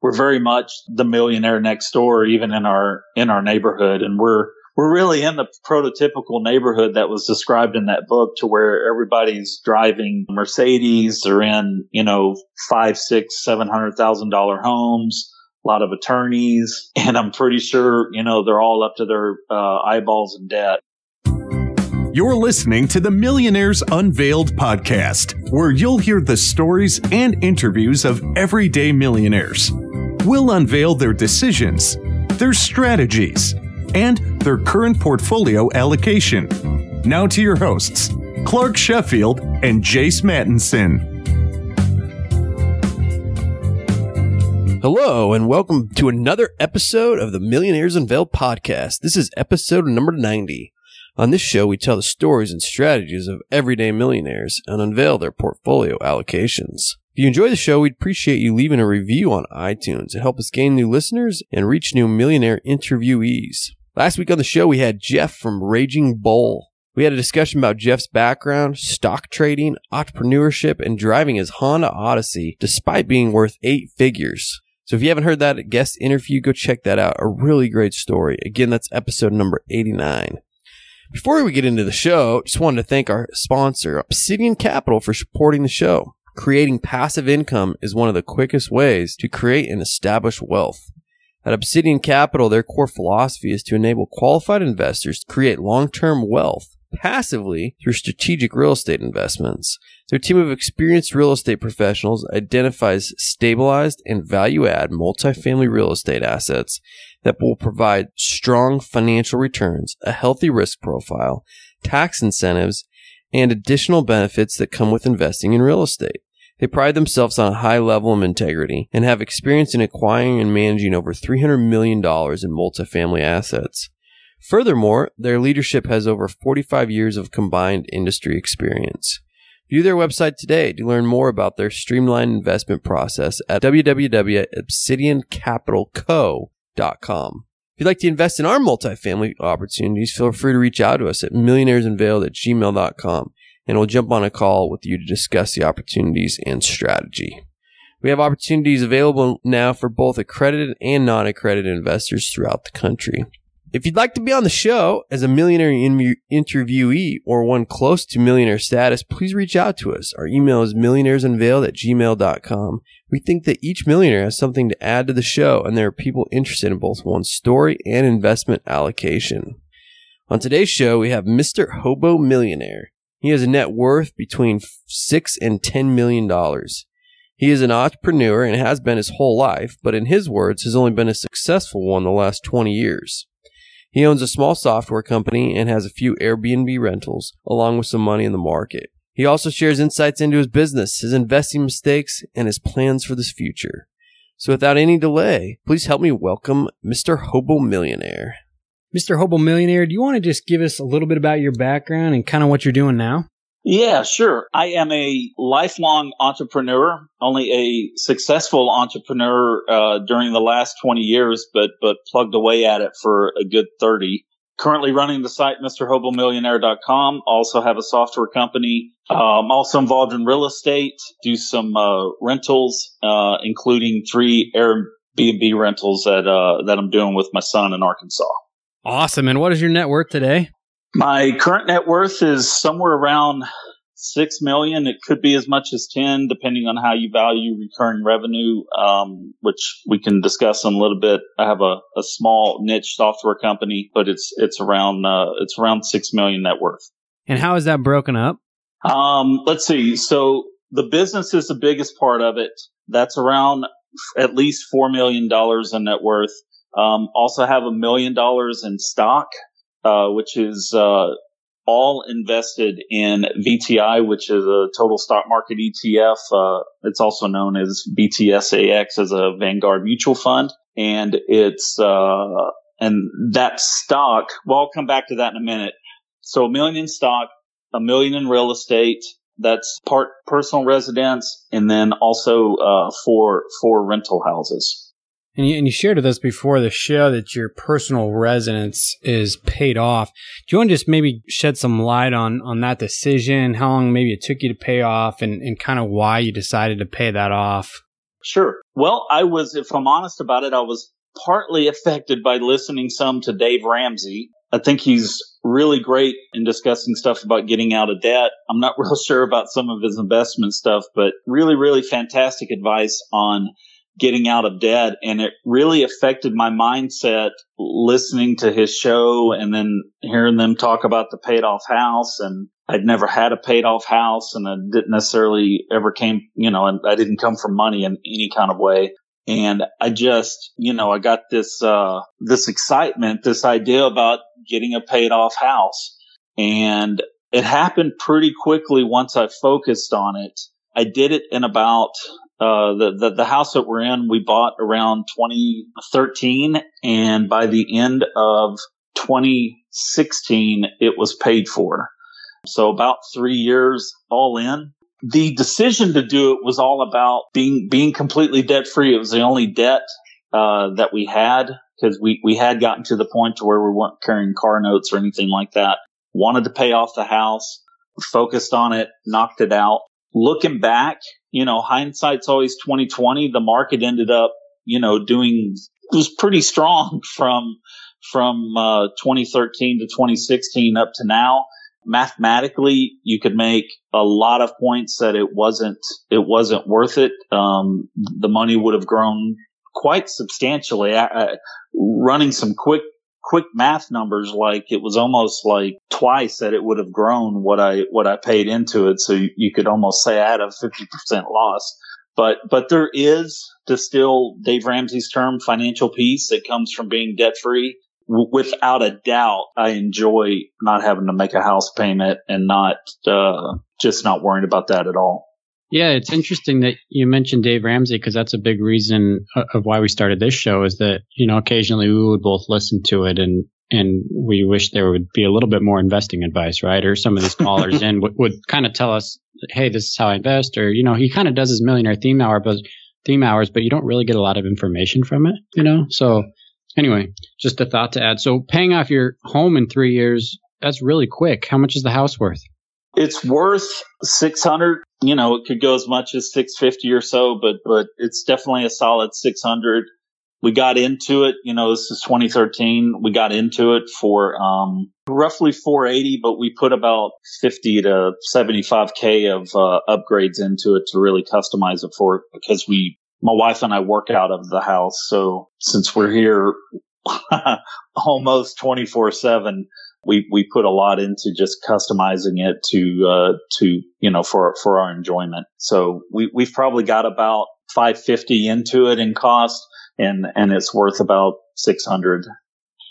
we're very much the millionaire next door, even in our in our neighborhood, and we're we're really in the prototypical neighborhood that was described in that book to where everybody's driving Mercedes or in, you know, five, six, seven hundred thousand dollar homes, a lot of attorneys. And I'm pretty sure, you know, they're all up to their uh, eyeballs in debt. You're listening to the Millionaires Unveiled podcast, where you'll hear the stories and interviews of everyday millionaires. We'll unveil their decisions, their strategies, and their current portfolio allocation. Now to your hosts, Clark Sheffield and Jace Mattinson. Hello, and welcome to another episode of the Millionaires Unveiled podcast. This is episode number 90. On this show, we tell the stories and strategies of everyday millionaires and unveil their portfolio allocations. If you enjoy the show, we'd appreciate you leaving a review on iTunes to help us gain new listeners and reach new millionaire interviewees. Last week on the show, we had Jeff from Raging Bull. We had a discussion about Jeff's background, stock trading, entrepreneurship, and driving his Honda Odyssey despite being worth eight figures. So if you haven't heard that guest interview, go check that out. A really great story. Again, that's episode number 89. Before we get into the show, just wanted to thank our sponsor, Obsidian Capital, for supporting the show. Creating passive income is one of the quickest ways to create and establish wealth. At Obsidian Capital, their core philosophy is to enable qualified investors to create long-term wealth passively through strategic real estate investments. Their team of experienced real estate professionals identifies stabilized and value add multifamily real estate assets that will provide strong financial returns, a healthy risk profile, tax incentives, and additional benefits that come with investing in real estate. They pride themselves on a high level of integrity and have experience in acquiring and managing over $300 million in multifamily assets. Furthermore, their leadership has over 45 years of combined industry experience. View their website today to learn more about their streamlined investment process at www.obsidiancapitalco.com. If you'd like to invest in our multifamily opportunities, feel free to reach out to us at millionairesunveiled at gmail.com and we'll jump on a call with you to discuss the opportunities and strategy. We have opportunities available now for both accredited and non accredited investors throughout the country. If you'd like to be on the show as a millionaire interviewee or one close to millionaire status, please reach out to us. Our email is millionairesunveiled at gmail.com. We think that each millionaire has something to add to the show, and there are people interested in both one's story and investment allocation. On today's show, we have Mr. Hobo Millionaire. He has a net worth between six and ten million dollars. He is an entrepreneur and has been his whole life, but in his words, has only been a successful one the last 20 years. He owns a small software company and has a few Airbnb rentals, along with some money in the market. He also shares insights into his business, his investing mistakes, and his plans for this future. So without any delay, please help me welcome Mr. Hobo Millionaire. Mr. Hobo Millionaire, do you want to just give us a little bit about your background and kind of what you're doing now? Yeah, sure. I am a lifelong entrepreneur, only a successful entrepreneur uh, during the last 20 years, but but plugged away at it for a good 30. Currently running the site MrHoboMillionaire.com. Also have a software company. Um, also involved in real estate. Do some uh, rentals, uh, including three Airbnb rentals that uh, that I'm doing with my son in Arkansas. Awesome. And what is your net worth today? My current net worth is somewhere around six million. It could be as much as ten, depending on how you value recurring revenue, um, which we can discuss in a little bit. I have a, a small niche software company, but it's it's around uh, it's around six million net worth. And how is that broken up? Um, let's see. So the business is the biggest part of it. That's around at least four million dollars in net worth. Um, also have a million dollars in stock, uh, which is, uh, all invested in VTI, which is a total stock market ETF. Uh, it's also known as VTSAX as a Vanguard mutual fund. And it's, uh, and that stock, well, I'll come back to that in a minute. So a million in stock, a million in real estate. That's part personal residence and then also, uh, for, for rental houses. And you, and you shared with us before the show that your personal residence is paid off. Do you want to just maybe shed some light on, on that decision, how long maybe it took you to pay off and, and kind of why you decided to pay that off? Sure. Well, I was, if I'm honest about it, I was partly affected by listening some to Dave Ramsey. I think he's really great in discussing stuff about getting out of debt. I'm not real sure about some of his investment stuff, but really, really fantastic advice on getting out of debt. And it really affected my mindset listening to his show and then hearing them talk about the paid off house. And I'd never had a paid off house and I didn't necessarily ever came, you know, and I didn't come from money in any kind of way. And I just, you know, I got this, uh, this excitement, this idea about getting a paid off house. And it happened pretty quickly once I focused on it. I did it in about uh, the, the, the house that we're in, we bought around 2013, and by the end of 2016, it was paid for. So about three years all in. The decision to do it was all about being being completely debt free. It was the only debt uh, that we had because we we had gotten to the point to where we weren't carrying car notes or anything like that. Wanted to pay off the house, focused on it, knocked it out. Looking back, you know, hindsight's always 2020. The market ended up, you know, doing, was pretty strong from, from, uh, 2013 to 2016 up to now. Mathematically, you could make a lot of points that it wasn't, it wasn't worth it. Um, the money would have grown quite substantially. I, I, running some quick quick math numbers, like it was almost like twice that it would have grown what I what I paid into it. So you, you could almost say I had a fifty percent loss. But but there is the still Dave Ramsey's term financial peace that comes from being debt free. Without a doubt, I enjoy not having to make a house payment and not uh, just not worrying about that at all. Yeah, it's interesting that you mentioned Dave Ramsey because that's a big reason uh, of why we started this show is that, you know, occasionally we would both listen to it and, and we wish there would be a little bit more investing advice, right? Or some of these callers in would, would kind of tell us, Hey, this is how I invest. Or, you know, he kind of does his millionaire theme hour, but theme hours, but you don't really get a lot of information from it, you know? So anyway, just a thought to add. So paying off your home in three years, that's really quick. How much is the house worth? It's worth 600. You know, it could go as much as 650 or so, but, but it's definitely a solid 600. We got into it, you know, this is 2013. We got into it for, um, roughly 480, but we put about 50 to 75k of, uh, upgrades into it to really customize it for it because we, my wife and I work out of the house. So since we're here almost 24 seven, we we put a lot into just customizing it to uh, to you know for for our enjoyment. So we we've probably got about 550 into it in cost, and and it's worth about 600.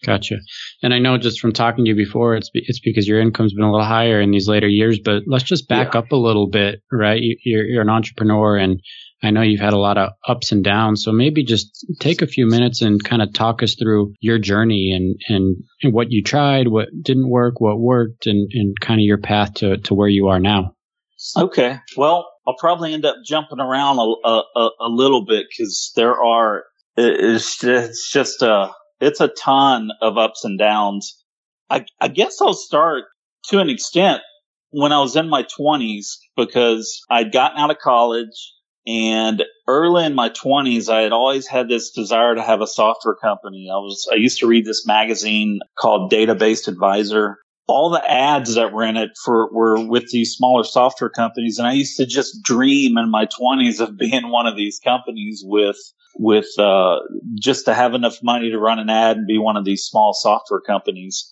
Gotcha. And I know just from talking to you before, it's be, it's because your income's been a little higher in these later years. But let's just back yeah. up a little bit, right? You, you're you're an entrepreneur, and I know you've had a lot of ups and downs. So maybe just take a few minutes and kind of talk us through your journey and, and, and what you tried, what didn't work, what worked, and, and kind of your path to, to where you are now. Okay. Well, I'll probably end up jumping around a, a, a little bit because there are, it's just, it's just a, it's a ton of ups and downs. I, I guess I'll start to an extent when I was in my twenties because I'd gotten out of college. And early in my twenties, I had always had this desire to have a software company. I was, I used to read this magazine called Database Advisor. All the ads that were in it for were with these smaller software companies. And I used to just dream in my twenties of being one of these companies with, with, uh, just to have enough money to run an ad and be one of these small software companies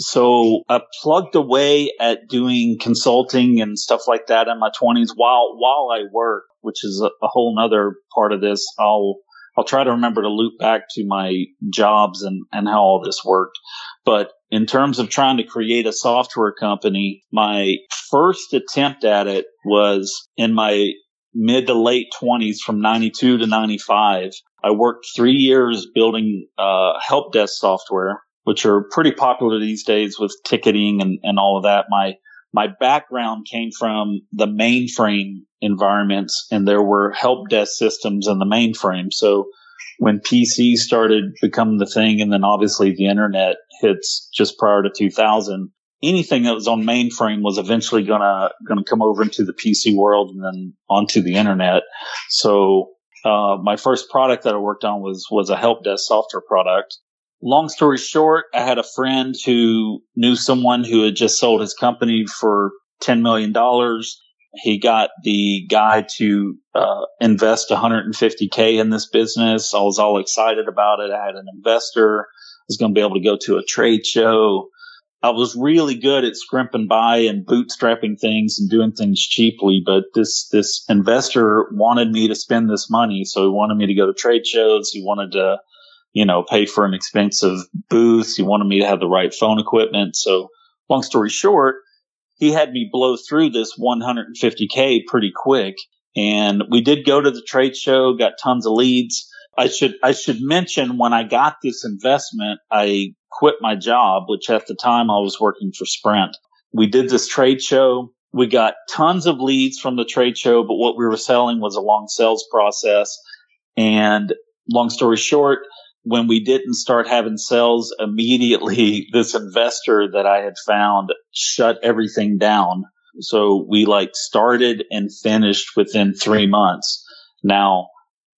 so I plugged away at doing consulting and stuff like that in my twenties while, while I work, which is a, a whole nother part of this. I'll, I'll try to remember to loop back to my jobs and, and how all this worked. But in terms of trying to create a software company, my first attempt at it was in my mid to late twenties from 92 to 95. I worked three years building, uh, help desk software which are pretty popular these days with ticketing and, and all of that. My my background came from the mainframe environments and there were help desk systems in the mainframe. So when PC started becoming the thing and then obviously the internet hits just prior to 2000, anything that was on mainframe was eventually gonna, gonna come over into the PC world and then onto the internet. So uh, my first product that I worked on was was a help desk software product. Long story short, I had a friend who knew someone who had just sold his company for ten million dollars. He got the guy to uh, invest 150k in this business. I was all excited about it. I had an investor. I was going to be able to go to a trade show. I was really good at scrimping by and bootstrapping things and doing things cheaply, but this this investor wanted me to spend this money, so he wanted me to go to trade shows. He wanted to, you know, pay for an expensive booth. He wanted me to have the right phone equipment. So, long story short, he had me blow through this 150k pretty quick, and we did go to the trade show, got tons of leads. I should I should mention when I got this investment, I quit my job, which at the time I was working for Sprint. We did this trade show. We got tons of leads from the trade show, but what we were selling was a long sales process. And long story short, when we didn't start having sales immediately, this investor that I had found shut everything down. So we like started and finished within three months. Now,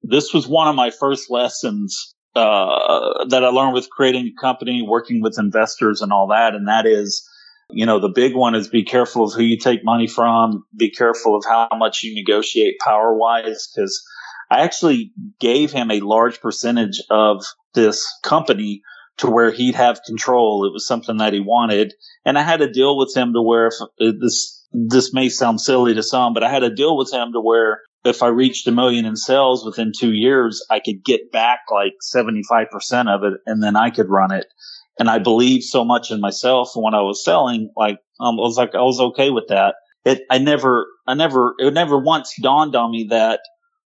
this was one of my first lessons uh, that I learned with creating a company, working with investors and all that. And that is, you know, the big one is be careful of who you take money from. Be careful of how much you negotiate power wise. Cause I actually gave him a large percentage of this company to where he'd have control. It was something that he wanted. And I had a deal with him to where if this, this may sound silly to some, but I had a deal with him to where if I reached a million in sales within two years, I could get back like 75% of it and then I could run it. And I believed so much in myself when I was selling, like, um, I was like, I was okay with that. It, I never, I never, it never once dawned on me that,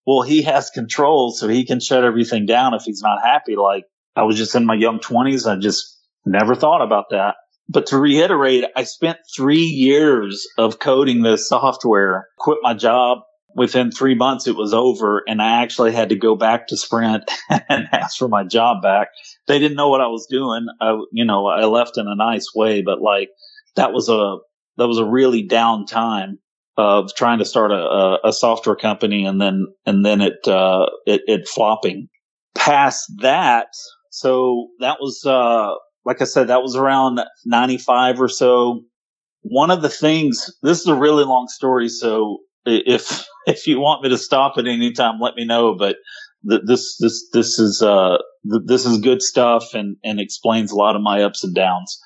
well, he has control so he can shut everything down if he's not happy. Like I was just in my young twenties. I just never thought about that. But to reiterate, I spent three years of coding this software, quit my job, within three months it was over and I actually had to go back to Sprint and ask for my job back. They didn't know what I was doing. I, you know, I left in a nice way, but like that was a, that was a really down time of trying to start a, a, software company and then, and then it, uh, it, it flopping past that. So that was, uh, like I said, that was around 95 or so. One of the things, this is a really long story. So if if you want me to stop at any time, let me know. But th- this this this is uh th- this is good stuff and and explains a lot of my ups and downs.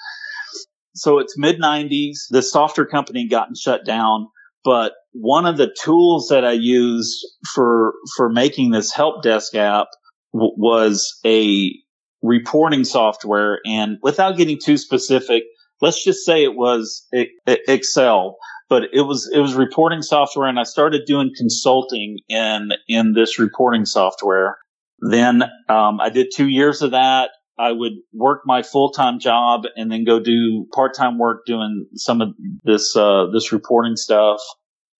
So it's mid '90s. The software company gotten shut down, but one of the tools that I used for for making this help desk app w- was a reporting software. And without getting too specific, let's just say it was Excel but it was it was reporting software and I started doing consulting in in this reporting software. Then um, I did two years of that. I would work my full time job and then go do part time work doing some of this uh, this reporting stuff.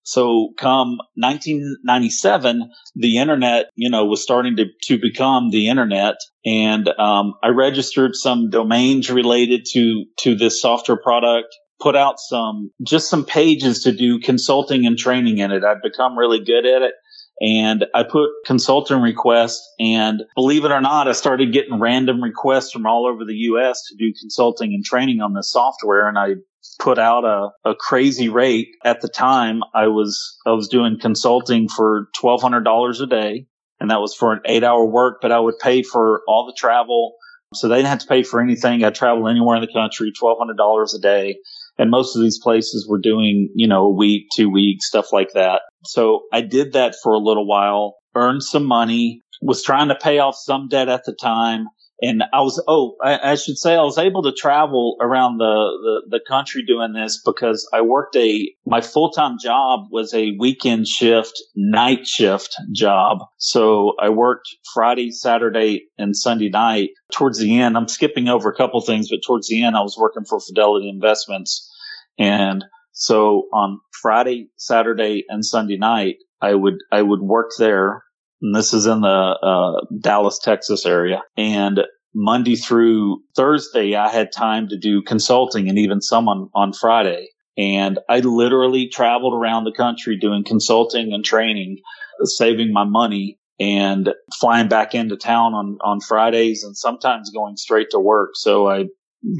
So come 1997, the internet, you know, was starting to, to become the internet. And, um, I registered some domains related to, to this software product put out some, just some pages to do consulting and training in it. I'd become really good at it. And I put consulting requests and believe it or not, I started getting random requests from all over the US to do consulting and training on this software. And I put out a, a crazy rate at the time. I was, I was doing consulting for $1,200 a day. And that was for an eight hour work, but I would pay for all the travel. So they didn't have to pay for anything. I travel anywhere in the country, $1,200 a day. And most of these places were doing, you know, a week, two weeks, stuff like that. So I did that for a little while, earned some money, was trying to pay off some debt at the time and I was oh I, I, should say I was able to travel around the, the, the country doing this because I worked a my full time job was a weekend shift night shift job. So I worked Friday Saturday and Sunday night. Towards the end I'm skipping over a couple things but towards the end I was working for Fidelity Investments. And so on Friday Saturday and Sunday night I would I would work there and this is in the uh, Dallas, Texas area. And Monday through Thursday, I had time to do consulting and even some on, on Friday. And I literally traveled around the country doing consulting and training, saving my money. and flying back into town on, on Fridays and sometimes going straight to work. So I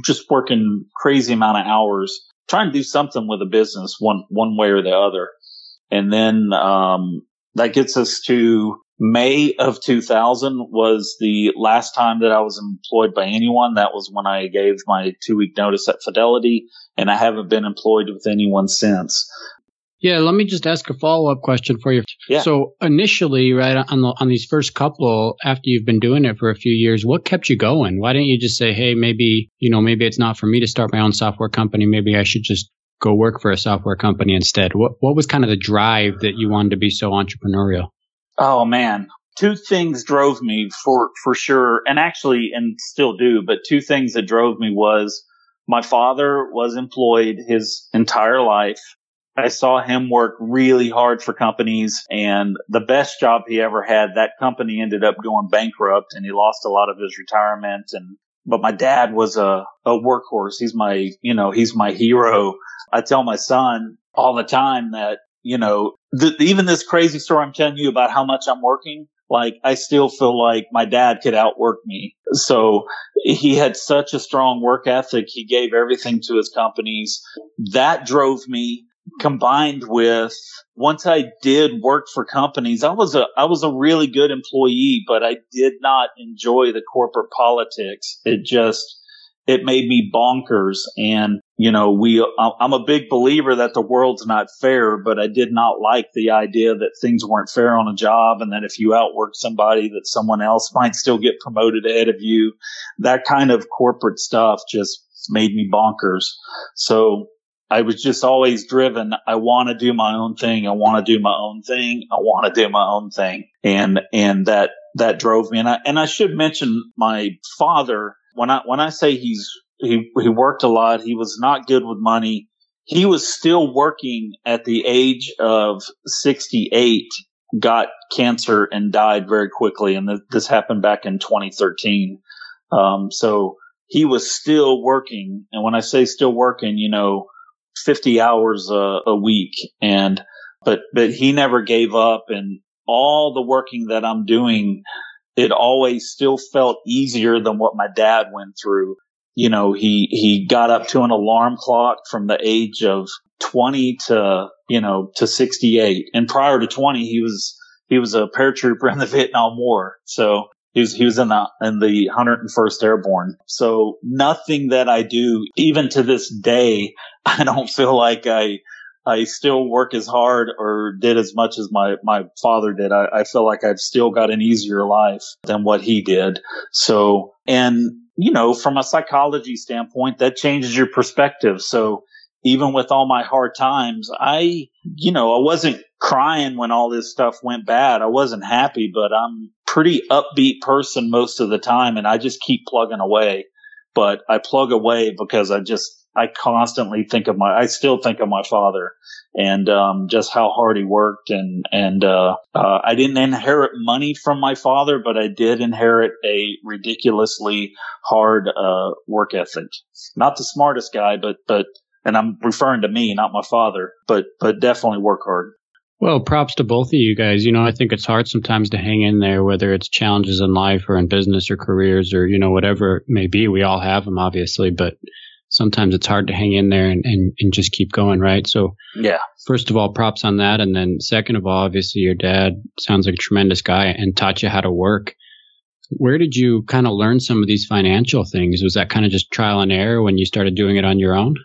just working crazy amount of hours trying to do something with a business one, one way or the other. And then, um, that gets us to May of 2000 was the last time that I was employed by anyone. That was when I gave my two week notice at Fidelity and I haven't been employed with anyone since. Yeah, let me just ask a follow up question for you. Yeah. So initially, right on the, on these first couple, after you've been doing it for a few years, what kept you going? Why didn't you just say, "Hey, maybe you know, maybe it's not for me to start my own software company. Maybe I should just go work for a software company instead"? What what was kind of the drive that you wanted to be so entrepreneurial? Oh man, two things drove me for for sure, and actually, and still do. But two things that drove me was my father was employed his entire life I saw him work really hard for companies and the best job he ever had, that company ended up going bankrupt and he lost a lot of his retirement. And, but my dad was a, a workhorse. He's my, you know, he's my hero. I tell my son all the time that, you know, even this crazy story I'm telling you about how much I'm working, like I still feel like my dad could outwork me. So he had such a strong work ethic. He gave everything to his companies. That drove me combined with once I did work for companies, I was a I was a really good employee, but I did not enjoy the corporate politics. It just it made me bonkers. And you know, we I'm a big believer that the world's not fair, but I did not like the idea that things weren't fair on a job, and that if you outwork somebody, that someone else might still get promoted ahead of you. That kind of corporate stuff just made me bonkers. So I was just always driven. I want to do my own thing. I want to do my own thing. I want to do my own thing. And, and that, that drove me. And I, and I should mention my father. When I, when I say he's, he, he worked a lot, he was not good with money. He was still working at the age of 68, got cancer and died very quickly. And th- this happened back in 2013. Um, so he was still working. And when I say still working, you know, 50 hours a, a week and but but he never gave up and all the working that I'm doing it always still felt easier than what my dad went through. You know he he got up to an alarm clock from the age of 20 to you know to 68 and prior to 20 he was he was a paratrooper in the Vietnam War. So he was, he was in the, in the 101st Airborne. So nothing that I do, even to this day, I don't feel like I, I still work as hard or did as much as my, my father did. I, I feel like I've still got an easier life than what he did. So, and, you know, from a psychology standpoint, that changes your perspective. So even with all my hard times, I, you know, I wasn't crying when all this stuff went bad. I wasn't happy, but I'm pretty upbeat person most of the time and I just keep plugging away. But I plug away because I just, I constantly think of my, I still think of my father and, um, just how hard he worked. And, and, uh, uh, I didn't inherit money from my father, but I did inherit a ridiculously hard, uh, work ethic. Not the smartest guy, but, but, and I'm referring to me, not my father, but, but definitely work hard. Well, props to both of you guys. You know, I think it's hard sometimes to hang in there, whether it's challenges in life or in business or careers or, you know, whatever it may be. We all have them, obviously, but sometimes it's hard to hang in there and, and, and just keep going, right? So, yeah. First of all, props on that. And then second of all, obviously your dad sounds like a tremendous guy and taught you how to work. Where did you kind of learn some of these financial things? Was that kind of just trial and error when you started doing it on your own?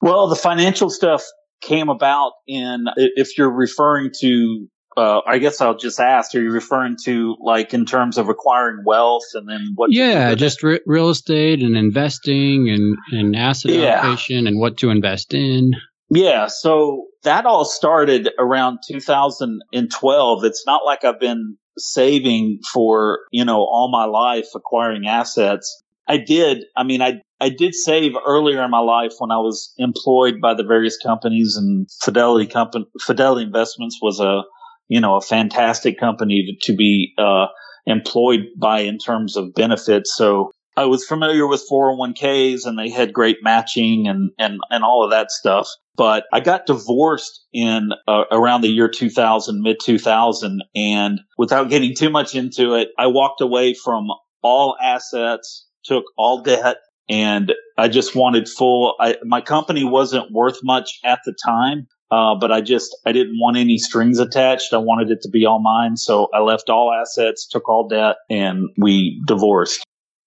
Well, the financial stuff came about in, if you're referring to, uh, I guess I'll just ask, are you referring to like in terms of acquiring wealth and then what? Yeah, just re- real estate and investing and, and asset yeah. allocation and what to invest in. Yeah. So that all started around 2012. It's not like I've been saving for, you know, all my life acquiring assets. I did. I mean, I I did save earlier in my life when I was employed by the various companies and Fidelity company, Fidelity Investments was a, you know, a fantastic company to, to be, uh, employed by in terms of benefits. So I was familiar with 401ks and they had great matching and, and, and all of that stuff. But I got divorced in uh, around the year 2000, mid 2000. And without getting too much into it, I walked away from all assets, took all debt, and I just wanted full. I, my company wasn't worth much at the time, uh, but I just I didn't want any strings attached. I wanted it to be all mine, so I left all assets, took all debt, and we divorced.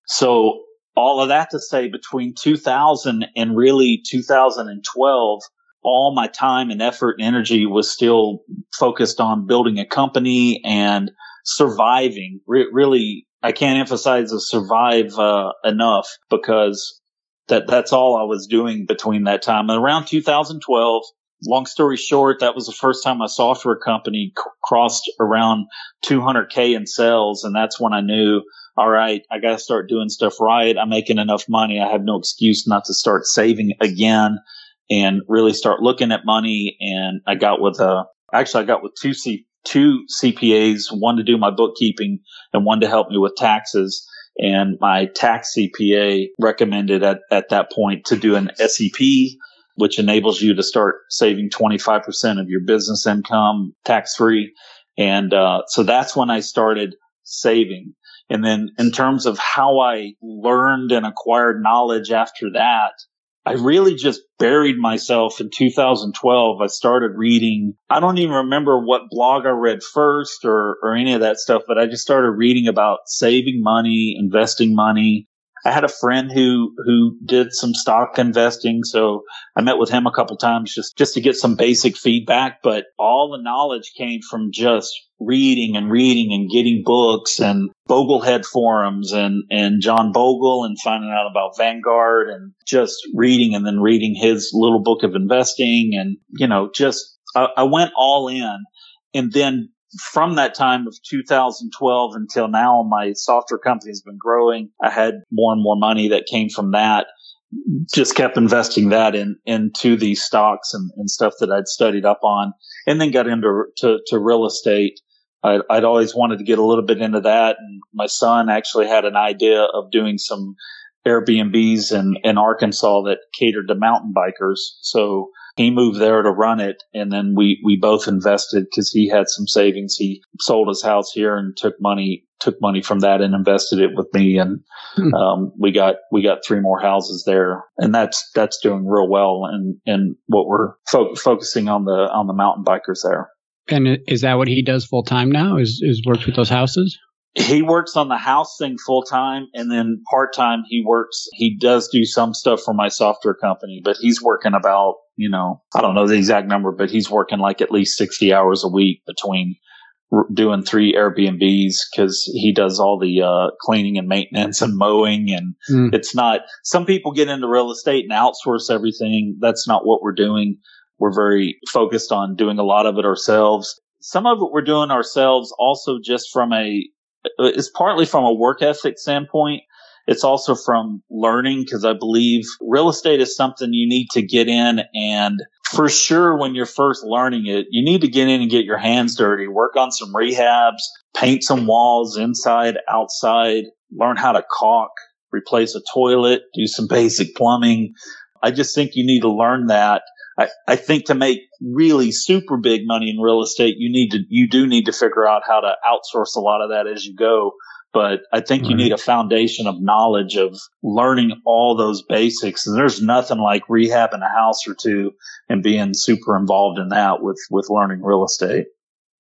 So all of that to say, between 2000 and really 2012, all my time and effort and energy was still focused on building a company and surviving. Re- really, I can't emphasize the survive uh, enough because that that's all I was doing between that time. And around 2012, long story short, that was the first time a software company c- crossed around 200k in sales, and that's when I knew, all right, I got to start doing stuff right. I'm making enough money. I have no excuse not to start saving again and really start looking at money. And I got with a, actually I got with two C, two CPAs, one to do my bookkeeping and one to help me with taxes. And my tax CPA recommended at, at that point to do an SEP, which enables you to start saving 25% of your business income tax free. And, uh, so that's when I started saving. And then in terms of how I learned and acquired knowledge after that, I really just buried myself in 2012. I started reading. I don't even remember what blog I read first or, or any of that stuff, but I just started reading about saving money, investing money. I had a friend who, who did some stock investing. So I met with him a couple times just, just to get some basic feedback, but all the knowledge came from just reading and reading and getting books and Boglehead forums and, and John Bogle and finding out about Vanguard and just reading and then reading his little book of investing. And, you know, just, I, I went all in. And then from that time of 2012 until now, my software company has been growing. I had more and more money that came from that. Just kept investing that in into these stocks and, and stuff that I'd studied up on, and then got into to, to real estate I'd, I'd always wanted to get a little bit into that. And my son actually had an idea of doing some Airbnbs in, in Arkansas that catered to mountain bikers. So he moved there to run it. And then we, we both invested because he had some savings. He sold his house here and took money, took money from that and invested it with me. And, hmm. um, we got, we got three more houses there and that's, that's doing real well. And, and what we're fo- focusing on the, on the mountain bikers there. And is that what he does full time now? Is is works with those houses? He works on the house thing full time, and then part time he works. He does do some stuff for my software company, but he's working about you know I don't know the exact number, but he's working like at least sixty hours a week between doing three Airbnbs because he does all the uh, cleaning and maintenance and mowing. And mm. it's not, some people get into real estate and outsource everything. That's not what we're doing. We're very focused on doing a lot of it ourselves. Some of it we're doing ourselves also just from a, it's partly from a work ethic standpoint. It's also from learning because I believe real estate is something you need to get in and for sure when you're first learning it, you need to get in and get your hands dirty, work on some rehabs, paint some walls inside, outside, learn how to caulk, replace a toilet, do some basic plumbing. I just think you need to learn that I, I think to make really super big money in real estate, you need to, you do need to figure out how to outsource a lot of that as you go. But I think right. you need a foundation of knowledge of learning all those basics. And there's nothing like rehabbing a house or two and being super involved in that with, with learning real estate.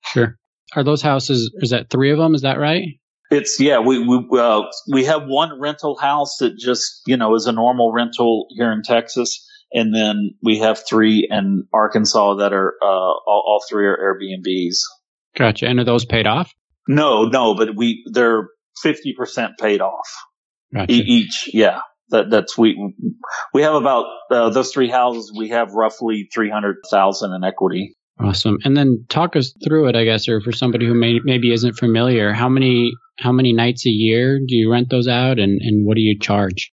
Sure. Are those houses, is that three of them? Is that right? It's yeah, we we uh, we have one rental house that just you know is a normal rental here in Texas, and then we have three in Arkansas that are uh, all, all three are Airbnbs. Gotcha. And are those paid off? No, no, but we they're fifty percent paid off gotcha. e- each. Yeah, that that's we we have about uh, those three houses. We have roughly three hundred thousand in equity. Awesome. And then talk us through it, I guess, or for somebody who may, maybe isn't familiar, how many how many nights a year do you rent those out, and and what do you charge?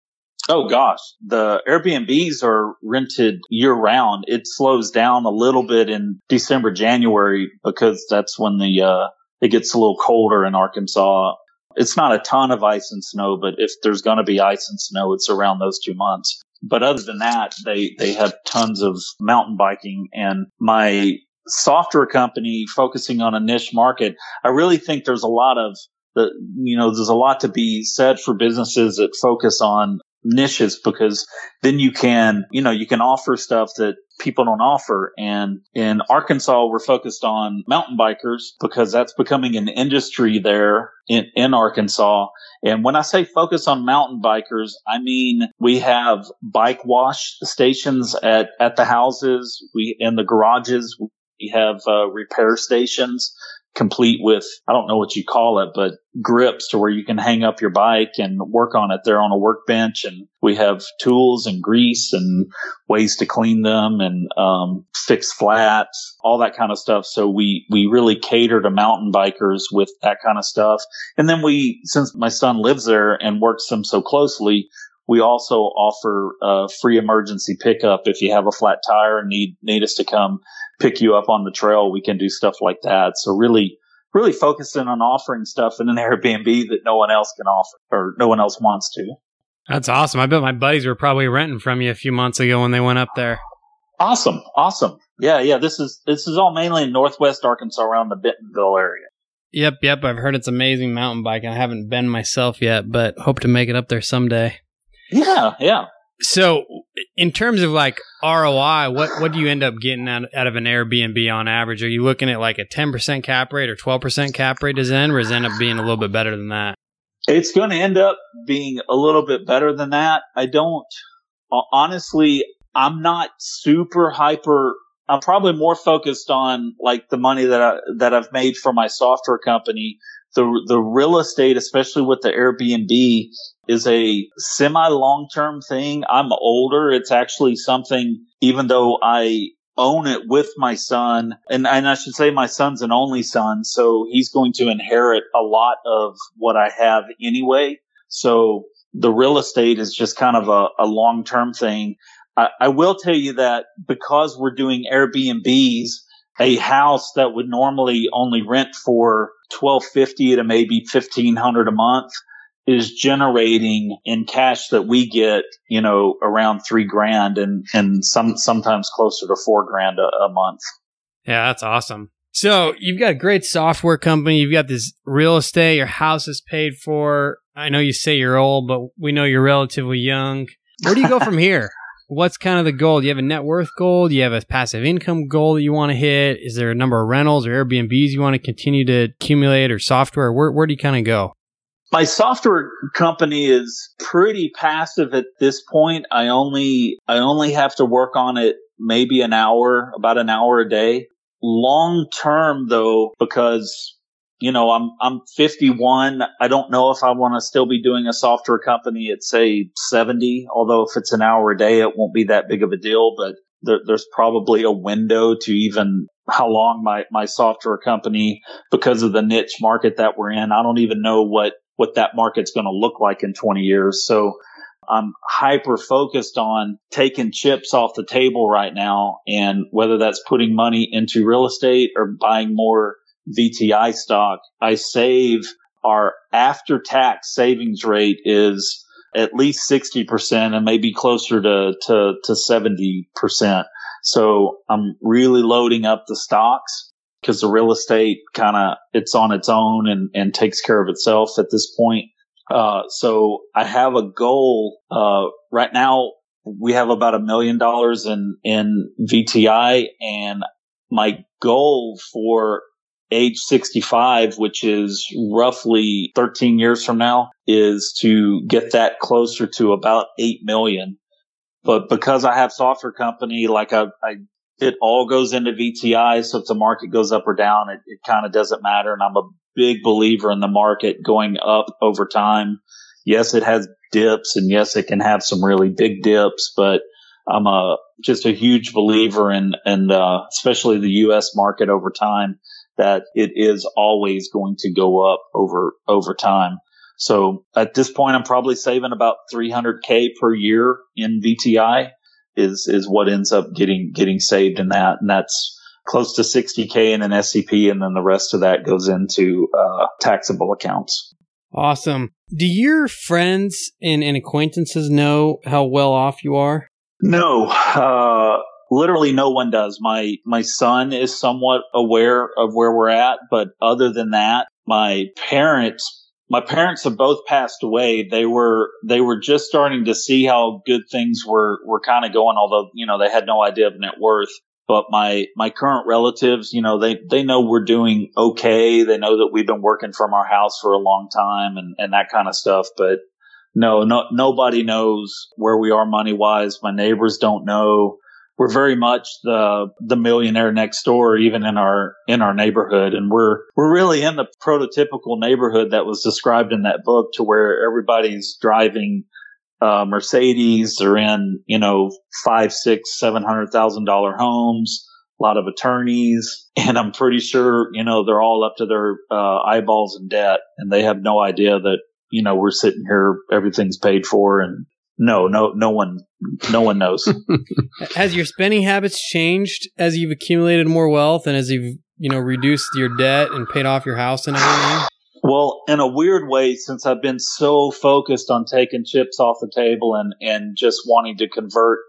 Oh gosh, the Airbnbs are rented year round. It slows down a little bit in December, January because that's when the uh, it gets a little colder in Arkansas. It's not a ton of ice and snow, but if there's going to be ice and snow, it's around those two months. But other than that, they, they have tons of mountain biking and my software company focusing on a niche market. I really think there's a lot of the, you know, there's a lot to be said for businesses that focus on niches because then you can, you know, you can offer stuff that people don't offer. And in Arkansas, we're focused on mountain bikers because that's becoming an industry there in, in Arkansas. And when I say focus on mountain bikers, I mean we have bike wash stations at, at the houses, we in the garages, we have uh, repair stations complete with, I don't know what you call it, but grips to where you can hang up your bike and work on it there on a workbench. And we have tools and grease and ways to clean them and, um, fix flats, all that kind of stuff. So we, we really cater to mountain bikers with that kind of stuff. And then we, since my son lives there and works them so closely, we also offer a free emergency pickup if you have a flat tire and need need us to come pick you up on the trail. We can do stuff like that. So really, really focusing on offering stuff in an Airbnb that no one else can offer or no one else wants to. That's awesome. I bet my buddies were probably renting from you a few months ago when they went up there. Awesome. Awesome. Yeah. Yeah. This is, this is all mainly in Northwest Arkansas around the Bentonville area. Yep. Yep. I've heard it's amazing mountain biking. I haven't been myself yet, but hope to make it up there someday. Yeah. Yeah. So, in terms of like ROI, what what do you end up getting out, out of an Airbnb on average? Are you looking at like a ten percent cap rate or twelve percent cap rate as end, or does it end up being a little bit better than that? It's going to end up being a little bit better than that. I don't honestly. I'm not super hyper. I'm probably more focused on like the money that I that I've made for my software company. The the real estate, especially with the Airbnb, is a semi long term thing. I'm older. It's actually something, even though I own it with my son, and, and I should say my son's an only son, so he's going to inherit a lot of what I have anyway. So the real estate is just kind of a, a long term thing. I, I will tell you that because we're doing Airbnbs, a house that would normally only rent for 1250 to maybe 1500 a month is generating in cash that we get, you know, around three grand and, and some, sometimes closer to four grand a, a month. Yeah, that's awesome. So you've got a great software company. You've got this real estate. Your house is paid for. I know you say you're old, but we know you're relatively young. Where do you go from here? What's kind of the goal? Do you have a net worth goal? Do you have a passive income goal that you want to hit? Is there a number of rentals or Airbnbs you want to continue to accumulate or software? Where, where do you kind of go? My software company is pretty passive at this point. I only, I only have to work on it maybe an hour, about an hour a day. Long term though, because you know, I'm, I'm 51. I don't know if I want to still be doing a software company at say 70, although if it's an hour a day, it won't be that big of a deal, but there, there's probably a window to even how long my, my software company, because of the niche market that we're in, I don't even know what what that market's going to look like in 20 years. So I'm hyper focused on taking chips off the table right now. And whether that's putting money into real estate or buying more VTI stock, I save our after tax savings rate is at least 60% and maybe closer to, to, to 70%. So I'm really loading up the stocks because the real estate kind of it's on its own and, and takes care of itself at this point. Uh, so I have a goal. Uh, right now we have about a million dollars in, in VTI and my goal for age 65, which is roughly 13 years from now, is to get that closer to about 8 million. But because I have software company, like I, I it all goes into VTI. So if the market goes up or down, it, it kind of doesn't matter. And I'm a big believer in the market going up over time. Yes, it has dips and yes, it can have some really big dips, but I'm a, just a huge believer in, and, uh, especially the U.S. market over time that it is always going to go up over, over time. So at this point, I'm probably saving about 300k per year in VTI is is what ends up getting getting saved in that, and that's close to 60k in an SEP, and then the rest of that goes into uh, taxable accounts. Awesome. Do your friends and, and acquaintances know how well off you are? No, uh, literally no one does. My my son is somewhat aware of where we're at, but other than that, my parents my parents have both passed away. They were they were just starting to see how good things were were kind of going, although you know they had no idea of net worth. But my my current relatives, you know, they they know we're doing okay. They know that we've been working from our house for a long time and and that kind of stuff. But no, no nobody knows where we are money wise. My neighbors don't know we're very much the the millionaire next door even in our in our neighborhood. And we're we're really in the prototypical neighborhood that was described in that book to where everybody's driving uh, Mercedes. Or in you know five six seven hundred thousand dollar homes a lot of attorneys. And I'm pretty sure you know they're all up to their uh, eyeballs in debt. And they have no idea that you know we're sitting here everything's paid for and no, no, no one, no one knows. Has your spending habits changed as you've accumulated more wealth and as you've, you know, reduced your debt and paid off your house and everything? Well, in a weird way, since I've been so focused on taking chips off the table and, and just wanting to convert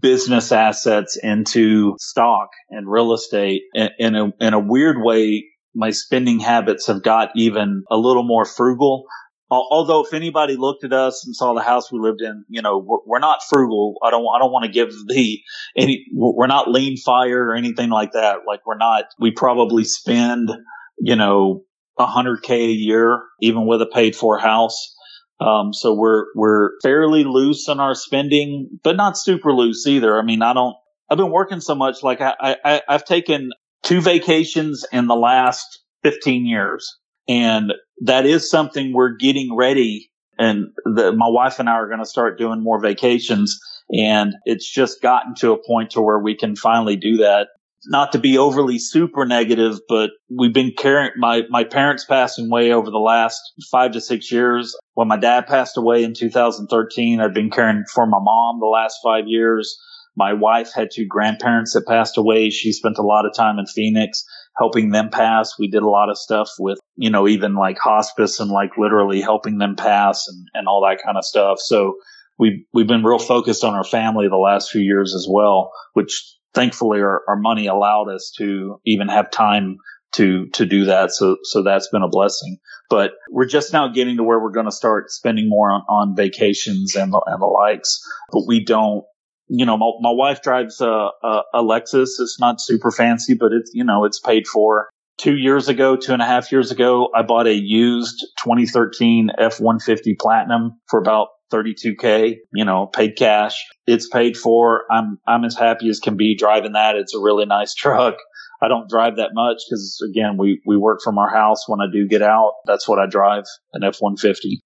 business assets into stock and real estate in, in a, in a weird way, my spending habits have got even a little more frugal although if anybody looked at us and saw the house we lived in, you know, we're, we're not frugal. I don't, I don't want to give the any, we're not lean fire or anything like that. Like we're not, we probably spend, you know, a hundred K a year, even with a paid for house. Um, so we're, we're fairly loose on our spending, but not super loose either. I mean, I don't, I've been working so much. Like I, I, I've taken two vacations in the last 15 years. And that is something we're getting ready. And the, my wife and I are going to start doing more vacations. And it's just gotten to a point to where we can finally do that. Not to be overly super negative, but we've been caring, my, my parents passing away over the last five to six years. When my dad passed away in 2013, I've been caring for my mom the last five years. My wife had two grandparents that passed away. She spent a lot of time in Phoenix helping them pass. We did a lot of stuff with, you know, even like hospice and like literally helping them pass and, and all that kind of stuff. So we've, we've been real focused on our family the last few years as well, which thankfully our, our money allowed us to even have time to, to do that. So, so that's been a blessing, but we're just now getting to where we're going to start spending more on, on vacations and the, and the likes, but we don't, you know, my, my wife drives a, a, a Lexus. It's not super fancy, but it's, you know, it's paid for. Two years ago, two and a half years ago, I bought a used 2013 F-150 Platinum for about 32k, you know, paid cash. It's paid for. I'm, I'm as happy as can be driving that. It's a really nice truck. I don't drive that much because again, we, we work from our house. When I do get out, that's what I drive, an F-150.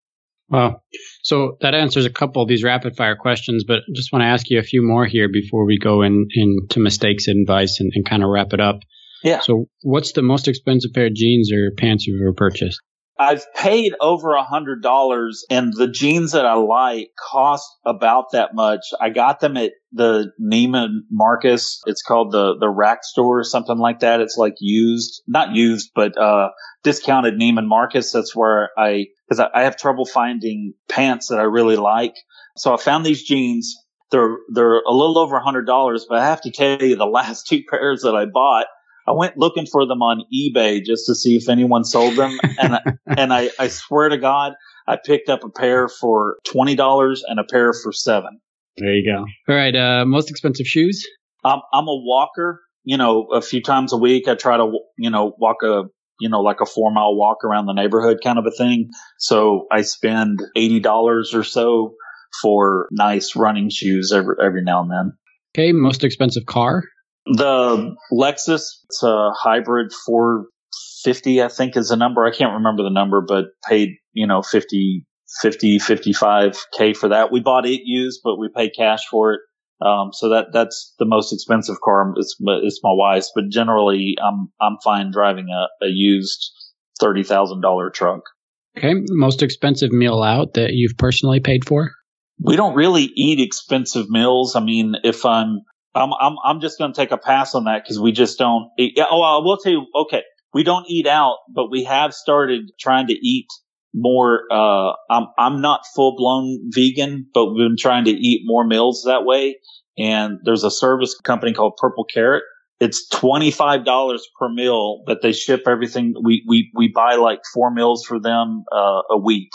Wow. So that answers a couple of these rapid fire questions, but I just want to ask you a few more here before we go in into mistakes and advice and, and kind of wrap it up. Yeah. So what's the most expensive pair of jeans or pants you've ever purchased? I've paid over a hundred dollars and the jeans that I like cost about that much. I got them at the Neiman Marcus. It's called the, the rack store or something like that. It's like used, not used, but, uh, discounted Neiman Marcus. That's where I, cause I, I have trouble finding pants that I really like. So I found these jeans. They're, they're a little over a hundred dollars, but I have to tell you the last two pairs that I bought I went looking for them on eBay just to see if anyone sold them, and I, and I, I swear to God, I picked up a pair for twenty dollars and a pair for seven. There you go. All right, uh, most expensive shoes. I'm I'm a walker. You know, a few times a week I try to you know walk a you know like a four mile walk around the neighborhood kind of a thing. So I spend eighty dollars or so for nice running shoes every every now and then. Okay, most expensive car. The Lexus, it's a hybrid 450, I think is the number. I can't remember the number, but paid, you know, 50, 50, 55k for that. We bought it used, but we paid cash for it. Um, so that, that's the most expensive car. It's, it's my wife's, but generally I'm, I'm fine driving a, a used $30,000 truck. Okay. Most expensive meal out that you've personally paid for? We don't really eat expensive meals. I mean, if I'm I'm I'm I'm just going to take a pass on that because we just don't. Eat. Oh, I will tell you. Okay, we don't eat out, but we have started trying to eat more. Uh, I'm I'm not full blown vegan, but we've been trying to eat more meals that way. And there's a service company called Purple Carrot. It's twenty five dollars per meal, but they ship everything. We we we buy like four meals for them uh, a week,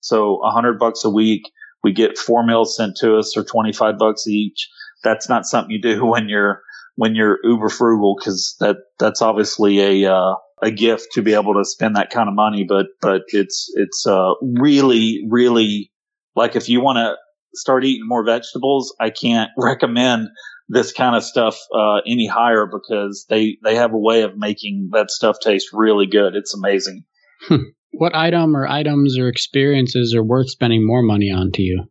so a hundred bucks a week. We get four meals sent to us, or twenty five bucks each. That's not something you do when you're when you're uber frugal because that that's obviously a uh, a gift to be able to spend that kind of money. But but it's it's uh, really really like if you want to start eating more vegetables, I can't recommend this kind of stuff uh, any higher because they they have a way of making that stuff taste really good. It's amazing. what item or items or experiences are worth spending more money on to you?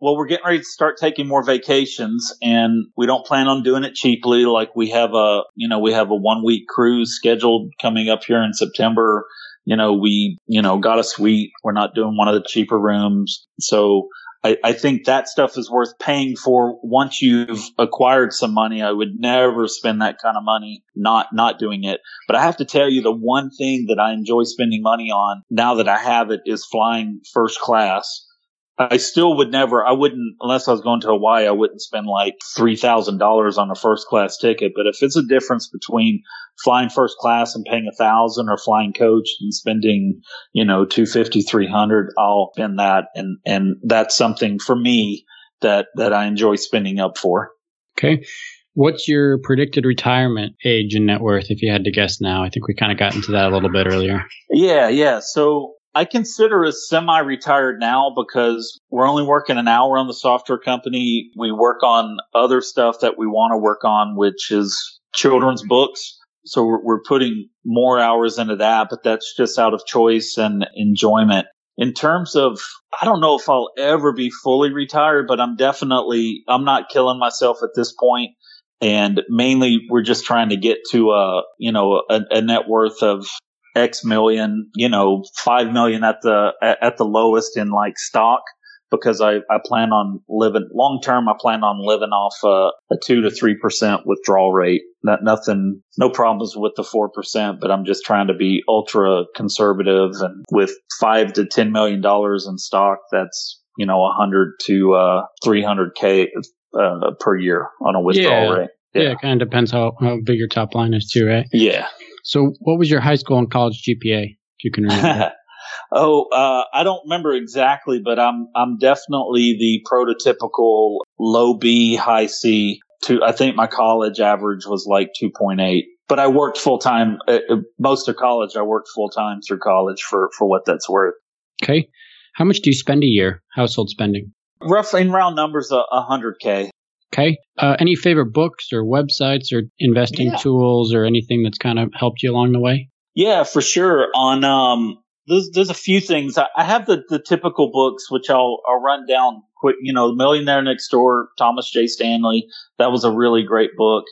Well, we're getting ready to start taking more vacations and we don't plan on doing it cheaply. Like we have a, you know, we have a one week cruise scheduled coming up here in September. You know, we, you know, got a suite. We're not doing one of the cheaper rooms. So I, I think that stuff is worth paying for once you've acquired some money. I would never spend that kind of money not, not doing it. But I have to tell you the one thing that I enjoy spending money on now that I have it is flying first class I still would never, I wouldn't, unless I was going to Hawaii, I wouldn't spend like $3,000 on a first class ticket. But if it's a difference between flying first class and paying a thousand or flying coach and spending, you know, 250, 300, I'll spend that. And, and that's something for me that, that I enjoy spending up for. Okay. What's your predicted retirement age and net worth if you had to guess now? I think we kind of got into that a little bit earlier. Yeah, yeah. So I consider us semi-retired now because we're only working an hour on the software company. We work on other stuff that we want to work on, which is children's books. So we're, we're putting more hours into that, but that's just out of choice and enjoyment. In terms of, I don't know if I'll ever be fully retired, but I'm definitely, I'm not killing myself at this point and mainly we're just trying to get to a you know a, a, net worth of X million, you know, five million at the at the lowest in like stock because I, I plan on living long term. I plan on living off a, a two to three percent withdrawal rate. Not nothing, no problems with the four percent, but I'm just trying to be ultra conservative. And with five to ten million dollars in stock, that's you know a hundred to uh, three hundred k uh, per year on a withdrawal yeah. rate. Yeah. yeah, it kind of depends how, how big your top line is too, right? Yeah. So, what was your high school and college GPA, if you can remember? oh, uh, I don't remember exactly, but I'm I'm definitely the prototypical low B, high C. To I think my college average was like 2.8. But I worked full time. Uh, uh, most of college, I worked full time through college for for what that's worth. Okay. How much do you spend a year, household spending? Roughly in round numbers, a hundred k. Okay. Uh, any favorite books or websites or investing yeah. tools or anything that's kind of helped you along the way? Yeah, for sure. On um, there's there's a few things. I, I have the the typical books which I'll I'll run down quick. You know, Millionaire Next Door, Thomas J. Stanley. That was a really great book.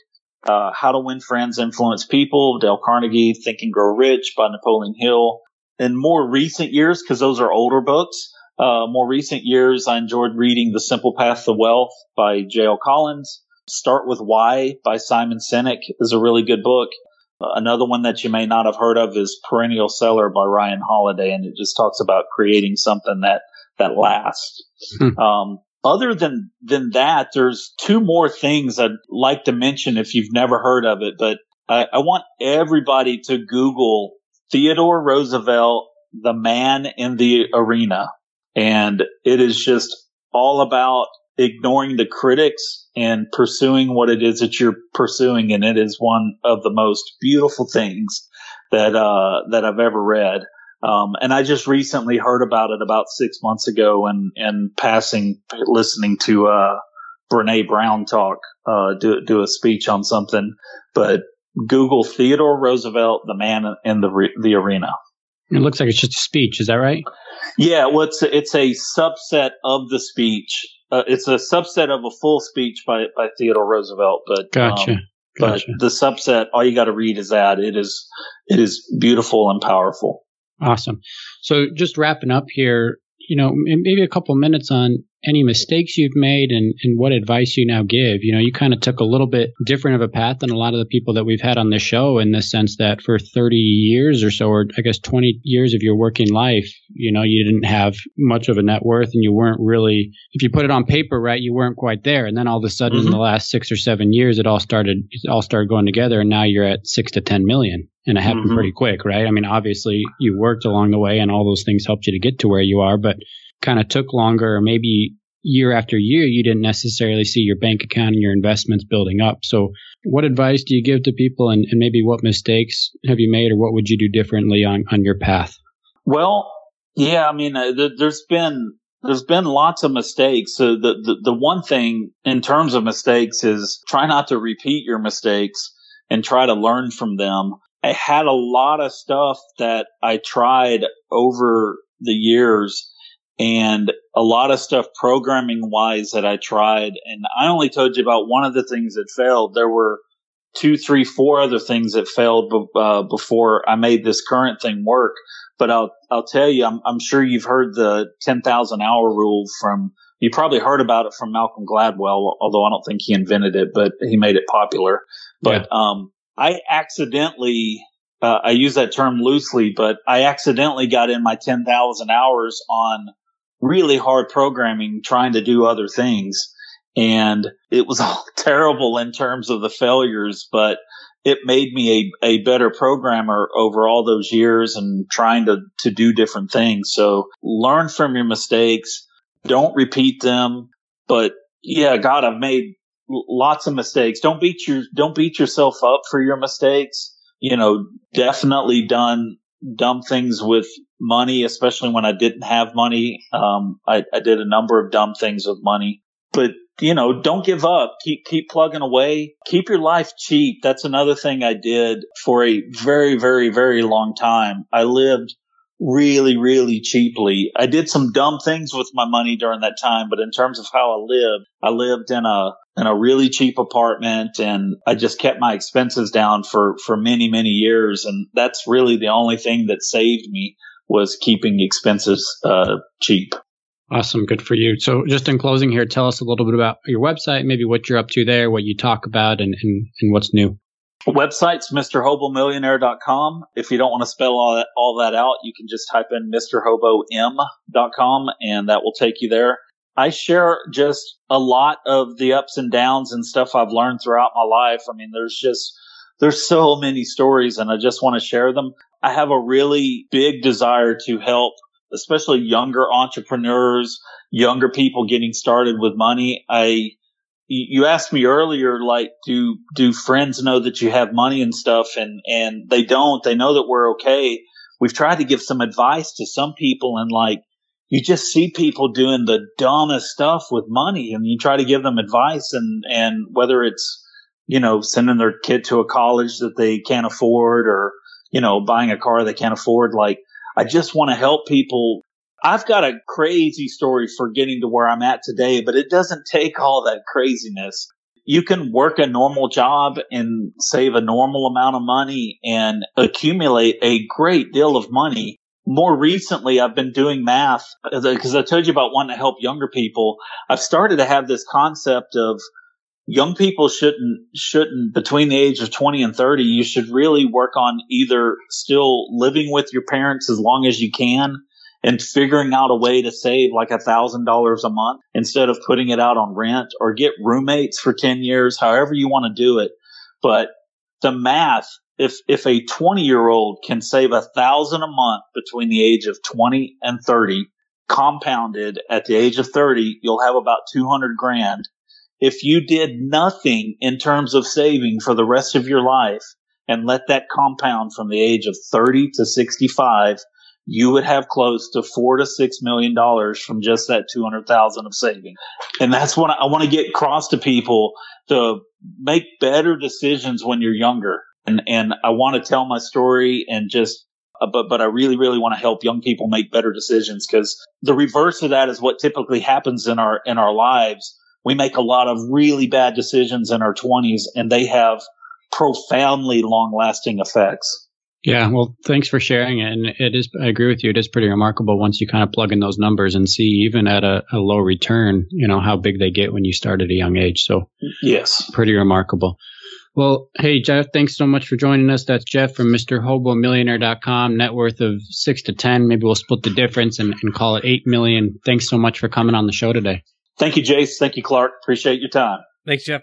Uh, How to Win Friends, Influence People, Dale Carnegie, Think and Grow Rich by Napoleon Hill. In more recent years, because those are older books, uh, more recent years, I enjoyed reading The Simple Path to Wealth by J.L. Collins. Start with Why by Simon Sinek is a really good book. Uh, another one that you may not have heard of is Perennial Seller by Ryan Holiday, and it just talks about creating something that that lasts. Hmm. Um, other than than that, there's two more things I'd like to mention if you've never heard of it, but I, I want everybody to Google Theodore Roosevelt, the man in the arena. And it is just all about ignoring the critics and pursuing what it is that you're pursuing. And it is one of the most beautiful things that, uh, that I've ever read. Um, and I just recently heard about it about six months ago and, and passing, listening to, uh, Brene Brown talk, uh, do, do a speech on something, but Google Theodore Roosevelt, the man in the, re- the arena. It looks like it's just a speech. Is that right? Yeah, well, it's a, it's a subset of the speech. Uh, it's a subset of a full speech by, by Theodore Roosevelt, but gotcha. Um, gotcha. But the subset, all you got to read is that it is it is beautiful and powerful. Awesome. So just wrapping up here, you know, maybe a couple minutes on any mistakes you've made and, and what advice you now give. You know, you kind of took a little bit different of a path than a lot of the people that we've had on the show in the sense that for 30 years or so, or I guess 20 years of your working life, you know, you didn't have much of a net worth and you weren't really, if you put it on paper, right, you weren't quite there. And then all of a sudden mm-hmm. in the last six or seven years, it all started, it all started going together and now you're at six to 10 million and it happened mm-hmm. pretty quick, right? I mean, obviously you worked along the way and all those things helped you to get to where you are, but kind of took longer or maybe year after year you didn't necessarily see your bank account and your investments building up. So what advice do you give to people and, and maybe what mistakes have you made or what would you do differently on, on your path? Well, yeah, I mean, uh, th- there's been there's been lots of mistakes. So the, the the one thing in terms of mistakes is try not to repeat your mistakes and try to learn from them. I had a lot of stuff that I tried over the years and a lot of stuff programming wise that I tried. And I only told you about one of the things that failed. There were two, three, four other things that failed uh, before I made this current thing work. But I'll I'll tell you, I'm I'm sure you've heard the ten thousand hour rule from. You probably heard about it from Malcolm Gladwell, although I don't think he invented it, but he made it popular. But yeah. um, I accidentally uh, I use that term loosely, but I accidentally got in my 10,000 hours on really hard programming trying to do other things. And it was all terrible in terms of the failures, but it made me a, a better programmer over all those years and trying to, to do different things. So learn from your mistakes. Don't repeat them. But yeah, God, I've made lots of mistakes. Don't beat your, don't beat yourself up for your mistakes. You know, definitely done dumb things with money, especially when I didn't have money. Um, I, I did a number of dumb things with money, but you know, don't give up. Keep, keep plugging away. Keep your life cheap. That's another thing I did for a very, very, very long time. I lived really, really cheaply. I did some dumb things with my money during that time, but in terms of how I lived, I lived in a in a really cheap apartment and I just kept my expenses down for for many, many years and that's really the only thing that saved me was keeping expenses uh, cheap. Awesome. Good for you. So just in closing here, tell us a little bit about your website, maybe what you're up to there, what you talk about and, and, and what's new. Website's MrHoboMillionaire.com. If you don't want to spell all that, all that out, you can just type in MrHoboM.com and that will take you there. I share just a lot of the ups and downs and stuff I've learned throughout my life. I mean, there's just, there's so many stories and I just want to share them. I have a really big desire to help, especially younger entrepreneurs, younger people getting started with money. I, you asked me earlier, like, do, do friends know that you have money and stuff? And, and they don't. They know that we're okay. We've tried to give some advice to some people and like, you just see people doing the dumbest stuff with money and you try to give them advice and, and whether it's, you know, sending their kid to a college that they can't afford or, you know, buying a car they can't afford. Like, I just want to help people I've got a crazy story for getting to where I'm at today, but it doesn't take all that craziness. You can work a normal job and save a normal amount of money and accumulate a great deal of money. More recently, I've been doing math because I told you about wanting to help younger people. I've started to have this concept of young people shouldn't shouldn't between the age of 20 and 30 you should really work on either still living with your parents as long as you can and figuring out a way to save like a thousand dollars a month instead of putting it out on rent or get roommates for 10 years, however you want to do it. But the math, if, if a 20 year old can save a thousand a month between the age of 20 and 30, compounded at the age of 30, you'll have about 200 grand. If you did nothing in terms of saving for the rest of your life and let that compound from the age of 30 to 65, you would have close to four to six million dollars from just that 200,000 of saving. And that's what I want to get across to people to make better decisions when you're younger. And, and I want to tell my story and just, uh, but, but I really, really want to help young people make better decisions because the reverse of that is what typically happens in our, in our lives. We make a lot of really bad decisions in our twenties and they have profoundly long lasting effects. Yeah, well, thanks for sharing. And it is, I agree with you. It is pretty remarkable once you kind of plug in those numbers and see, even at a, a low return, you know, how big they get when you start at a young age. So, yes, pretty remarkable. Well, hey, Jeff, thanks so much for joining us. That's Jeff from MrHoboMillionaire.com, net worth of six to 10. Maybe we'll split the difference and, and call it 8 million. Thanks so much for coming on the show today. Thank you, Jace. Thank you, Clark. Appreciate your time. Thanks, Jeff.